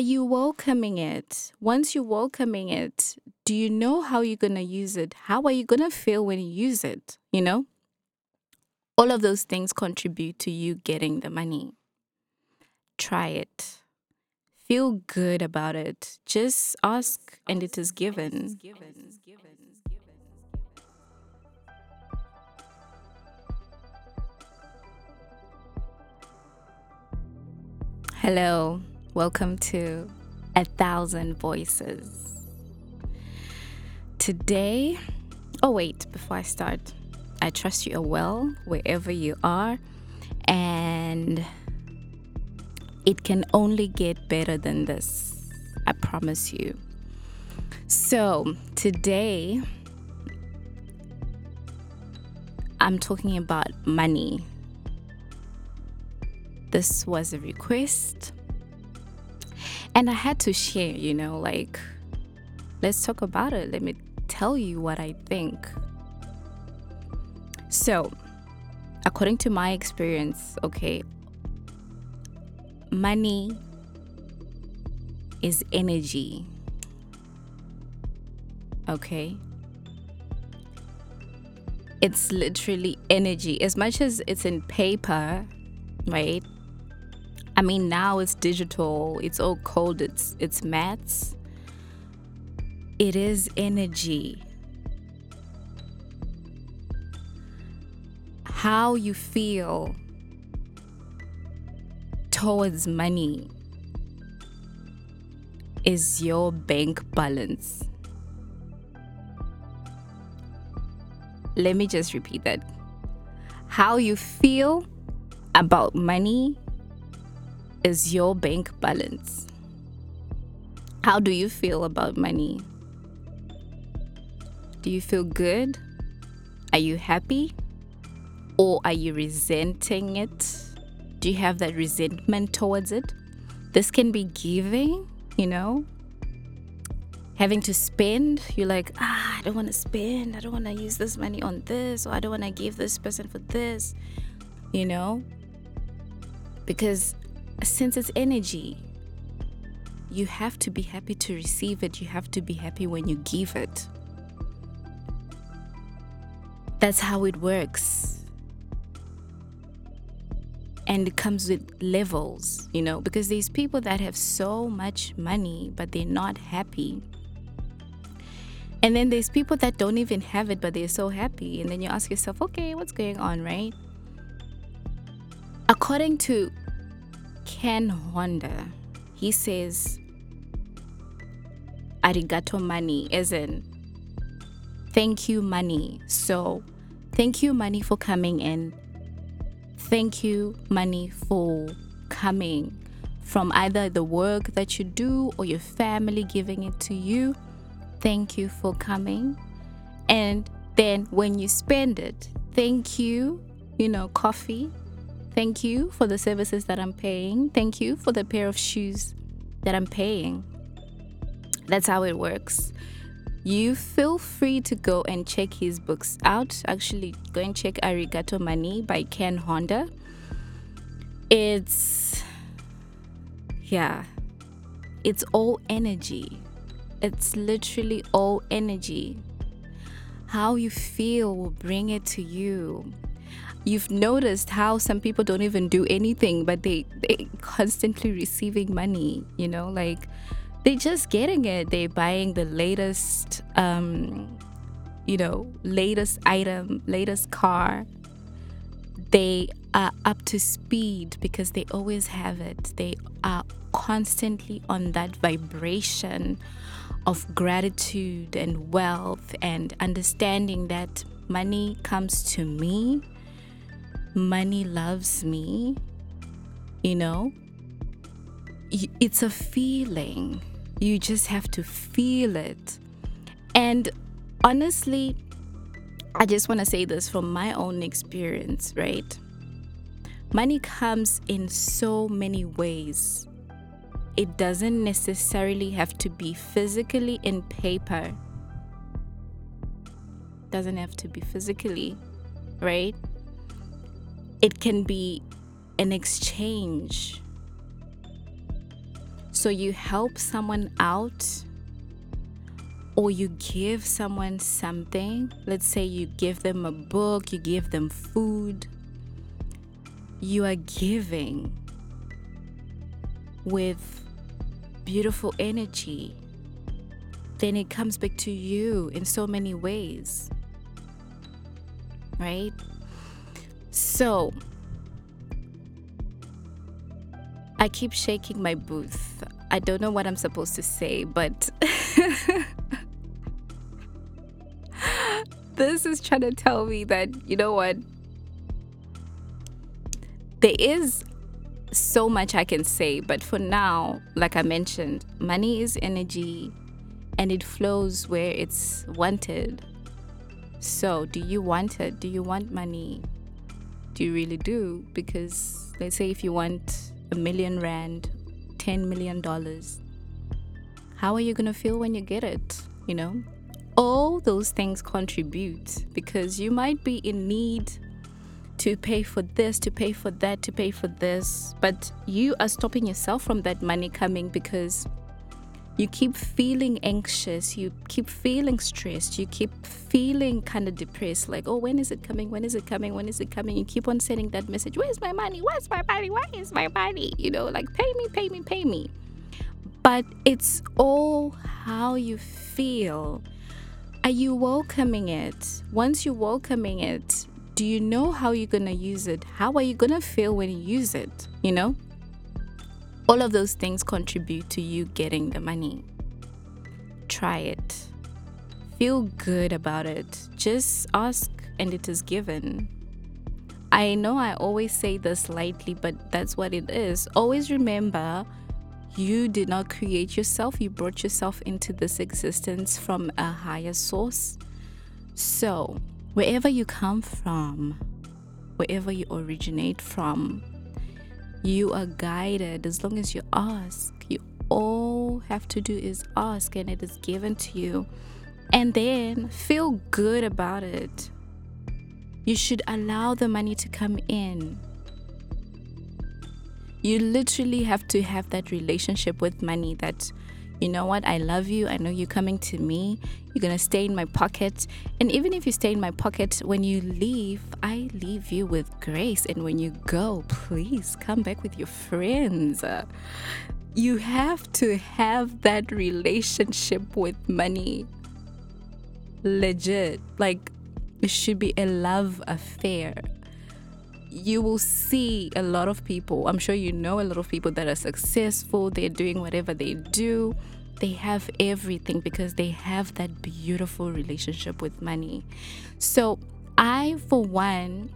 are you welcoming it? Once you're welcoming it, do you know how you're going to use it? How are you going to feel when you use it? You know? All of those things contribute to you getting the money. Try it. Feel good about it. Just ask and it is given. Hello, welcome to A Thousand Voices. Today, oh, wait, before I start, I trust you are well wherever you are, and it can only get better than this. I promise you. So, today, I'm talking about money this was a request. And I had to share, you know, like, let's talk about it. Let me tell you what I think. So, according to my experience, okay, money is energy. Okay? It's literally energy. As much as it's in paper, right? I mean, now it's digital, it's all cold, it's it's maths. It is energy. How you feel towards money is your bank balance. Let me just repeat that. How you feel about money is your bank balance. How do you feel about money? Do you feel good? Are you happy? Or are you resenting it? Do you have that resentment towards it? This can be giving, you know, having to spend. You're like, ah, I don't want to spend. I don't want to use this money on this, or I don't want to give this person for this, you know, because since it's energy, you have to be happy to receive it. You have to be happy when you give it. That's how it works. And it comes with levels, you know, because there's people that have so much money, but they're not happy. And then there's people that don't even have it, but they're so happy. And then you ask yourself, okay, what's going on, right? According to Ken Honda, he says, Arigato money, in thank you money. So, thank you money for coming in. Thank you money for coming from either the work that you do or your family giving it to you. Thank you for coming. And then when you spend it, thank you, you know, coffee, Thank you for the services that I'm paying. Thank you for the pair of shoes that I'm paying. That's how it works. You feel free to go and check his books out. Actually, go and check Arigato Money by Ken Honda. It's, yeah, it's all energy. It's literally all energy. How you feel will bring it to you you've noticed how some people don't even do anything but they they constantly receiving money you know like they just getting it. They're buying the latest um you know latest item latest car. They are up to speed because they always have it. They are constantly on that vibration of gratitude and wealth and understanding that money comes to me money loves me, you know, it's a feeling. You just have to feel it. And honestly, I just want to say this from my own experience, right? Money comes in so many ways. It doesn't necessarily have to be physically in paper. Doesn't have to be physically, right? It can be an exchange. So you help someone out or you give someone something. Let's say you give them a book, you give them food. You are giving with beautiful energy. Then it comes back to you in so many ways. Right? So, I keep shaking my booth. I don't know what I'm supposed to say, but this is trying to tell me that, you know what? There is so much I can say, but for now, like I mentioned, money is energy and it flows where it's wanted. So, do you want it? Do you want money? You really do? Because let's say if you want a million rand, 10 million dollars, how are you going to feel when you get it? You know, all those things contribute because you might be in need to pay for this, to pay for that, to pay for this, but you are stopping yourself from that money coming because you keep feeling anxious, you keep feeling stressed, you keep feeling kind of depressed like, oh, when is it coming? When is it coming? When is it coming? You keep on sending that message, where's my money? Where's my money? Where is my money? You know, like, pay me, pay me, pay me. But it's all how you feel. Are you welcoming it? Once you're welcoming it, do you know how you're going to use it? How are you going to feel when you use it? You know? All of those things contribute to you getting the money. Try it. Feel good about it. Just ask and it is given. I know I always say this lightly, but that's what it is. Always remember you did not create yourself, you brought yourself into this existence from a higher source. So, wherever you come from, wherever you originate from, you are guided as long as you ask. You all have to do is ask, and it is given to you. And then feel good about it. You should allow the money to come in. You literally have to have that relationship with money that you know what? I love you. I know you're coming to me. You're going to stay in my pocket. And even if you stay in my pocket, when you leave, I leave you with grace. And when you go, please come back with your friends. You have to have that relationship with money. Legit. Like, it should be a love affair you will see a lot of people. I'm sure you know a lot of people that are successful, they're doing whatever they do. They have everything because they have that beautiful relationship with money. So, I, for one,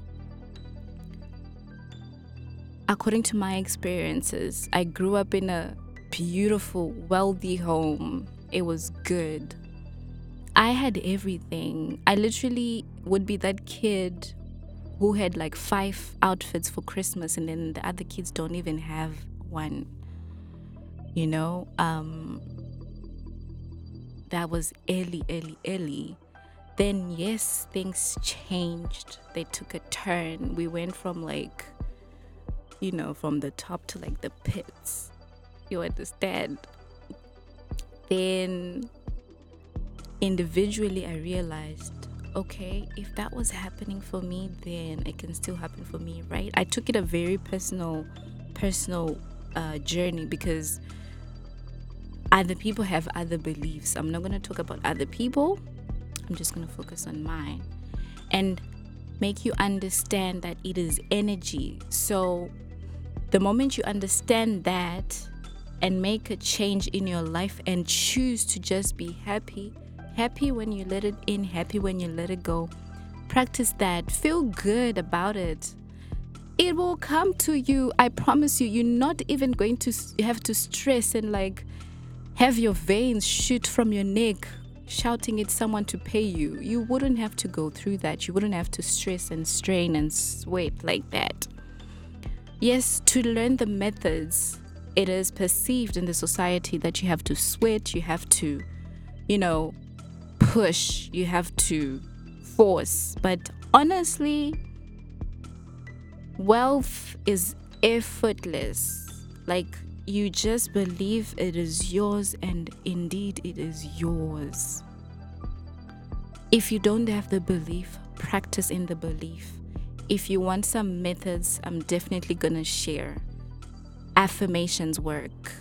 according to my experiences, I grew up in a beautiful, wealthy home. It was good. I had everything. I literally would be that kid who had like five outfits for Christmas and then the other kids don't even have one. You know, um, that was early, early, early. Then, yes, things changed. They took a turn. We went from like, you know, from the top to like the pits. You understand? Then, individually, I realized okay, if that was happening for me, then it can still happen for me, right? I took it a very personal, personal uh, journey because other people have other beliefs. I'm not going to talk about other people. I'm just going to focus on mine and make you understand that it is energy. So, the moment you understand that and make a change in your life and choose to just be happy, Happy when you let it in, happy when you let it go. Practice that. Feel good about it. It will come to you. I promise you. You're not even going to have to stress and like have your veins shoot from your neck shouting at someone to pay you. You wouldn't have to go through that. You wouldn't have to stress and strain and sweat like that. Yes, to learn the methods, it is perceived in the society that you have to sweat, you have to, you know, push, you have to force. But honestly, wealth is effortless. Like you just believe it is yours, and indeed it is yours. If you don't have the belief, practice in the belief. If you want some methods, I'm definitely gonna share. Affirmations work,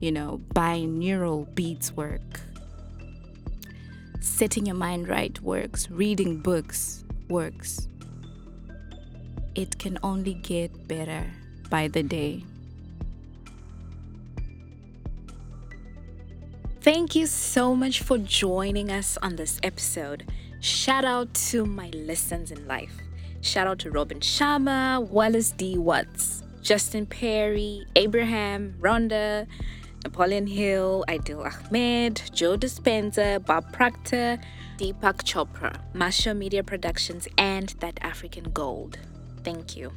you know, binaural beats work, setting your mind right works, reading books works. It can only get better by the day. Thank you so much for joining us on this episode. Shout out to my lessons in life. Shout out to Robin Sharma, Wallace D. Wattles, Justin Perry, Abraham, Rhonda, Napoleon Hill, Idil Ahmed, Joe Dispenza, Bob Proctor, Deepak Chopra, Masha Media Productions, and That African Gold. Thank you.